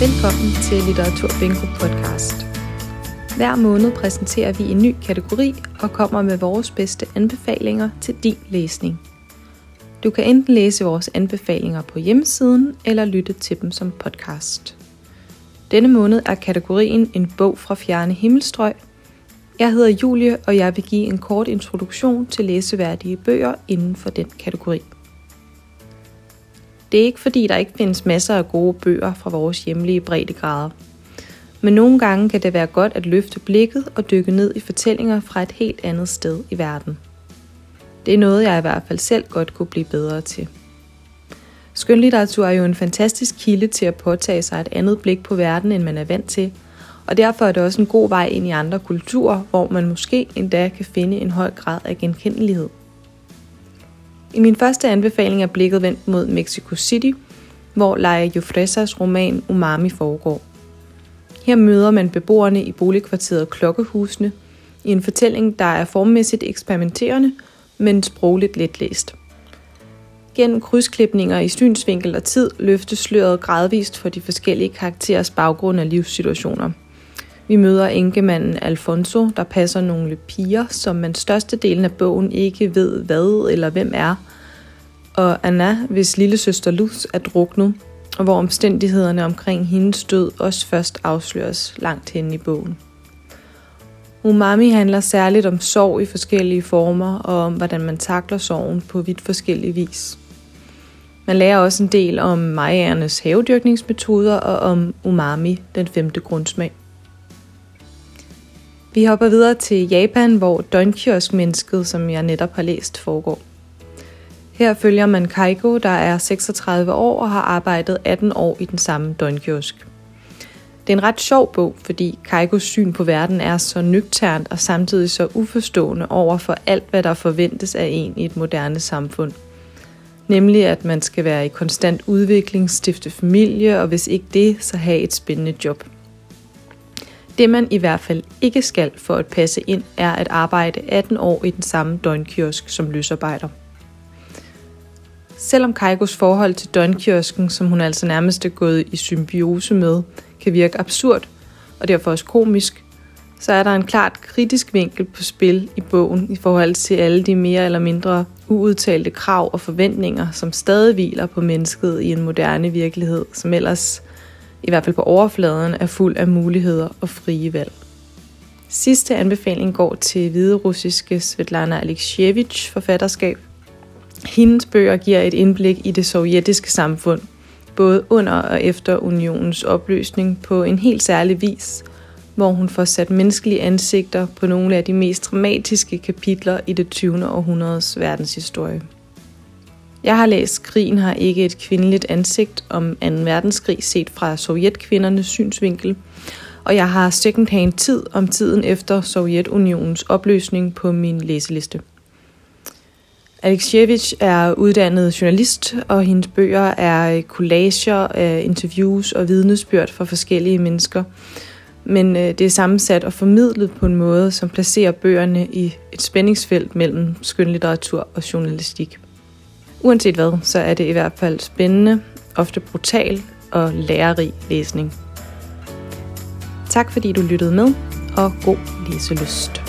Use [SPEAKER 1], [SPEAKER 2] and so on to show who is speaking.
[SPEAKER 1] Velkommen til Litteratur Bingo podcast. Hver måned præsenterer vi en ny kategori og kommer med vores bedste anbefalinger til din læsning. Du kan enten læse vores anbefalinger på hjemmesiden eller lytte til dem som podcast. Denne måned er kategorien en bog fra fjerne himmelstrøg. Jeg hedder Julie, og jeg vil give en kort introduktion til læseværdige bøger inden for den kategori. Det er ikke fordi, der ikke findes masser af gode bøger fra vores hjemlige breddegrader. Men nogle gange kan det være godt at løfte blikket og dykke ned i fortællinger fra et helt andet sted i verden. Det er noget, jeg i hvert fald selv godt kunne blive bedre til. Skønlitteratur er jo en fantastisk kilde til at påtage sig et andet blik på verden, end man er vant til, og derfor er det også en god vej ind i andre kulturer, hvor man måske endda kan finde en høj grad af genkendelighed. I min første anbefaling er blikket vendt mod Mexico City, hvor Laia Jofresas roman Umami foregår. Her møder man beboerne i boligkvarteret Klokkehusene i en fortælling, der er formmæssigt eksperimenterende, men sprogligt letlæst. Gennem krydsklipninger i synsvinkel og tid løftes sløret gradvist for de forskellige karakterers baggrund og livssituationer. Vi møder enkemanden Alfonso, der passer nogle piger, som man størstedelen af bogen ikke ved hvad eller hvem er, og Anna, hvis lille søster Luz er druknet, og hvor omstændighederne omkring hendes død også først afsløres langt hen i bogen. Umami handler særligt om sorg i forskellige former og om, hvordan man takler sorgen på vidt forskellige vis. Man lærer også en del om majernes havedyrkningsmetoder og om umami, den femte grundsmag. Vi hopper videre til Japan, hvor døgnkiosk-mennesket, som jeg netop har læst, foregår. Her følger man Kaiko, der er 36 år og har arbejdet 18 år i den samme døgnkiosk. Det er en ret sjov bog, fordi Kaikos syn på verden er så nøgternt og samtidig så uforstående over for alt, hvad der forventes af en i et moderne samfund. Nemlig at man skal være i konstant udvikling, stifte familie, og hvis ikke det, så have et spændende job. Det man i hvert fald ikke skal for at passe ind, er at arbejde 18 år i den samme døgnkiosk som løsarbejder. Selvom Kaikos forhold til døgnkiosken, som hun altså nærmest er gået i symbiose med, kan virke absurd og derfor også komisk, så er der en klart kritisk vinkel på spil i bogen i forhold til alle de mere eller mindre uudtalte krav og forventninger, som stadig hviler på mennesket i en moderne virkelighed, som ellers, i hvert fald på overfladen, er fuld af muligheder og frie valg. Sidste anbefaling går til hvide russiske Svetlana Alexievich forfatterskab, hendes bøger giver et indblik i det sovjetiske samfund, både under og efter unionens opløsning på en helt særlig vis, hvor hun får sat menneskelige ansigter på nogle af de mest dramatiske kapitler i det 20. århundredes verdenshistorie. Jeg har læst Krigen har ikke et kvindeligt ansigt om 2. verdenskrig set fra sovjetkvindernes synsvinkel, og jeg har second-hand tid om tiden efter Sovjetunionens opløsning på min læseliste. Alexievich er uddannet journalist, og hendes bøger er collager af interviews og vidnesbyrd fra forskellige mennesker. Men øh, det er sammensat og formidlet på en måde, som placerer bøgerne i et spændingsfelt mellem skønlitteratur og journalistik. Uanset hvad, så er det i hvert fald spændende, ofte brutal og lærerig læsning. Tak fordi du lyttede med, og god læselyst.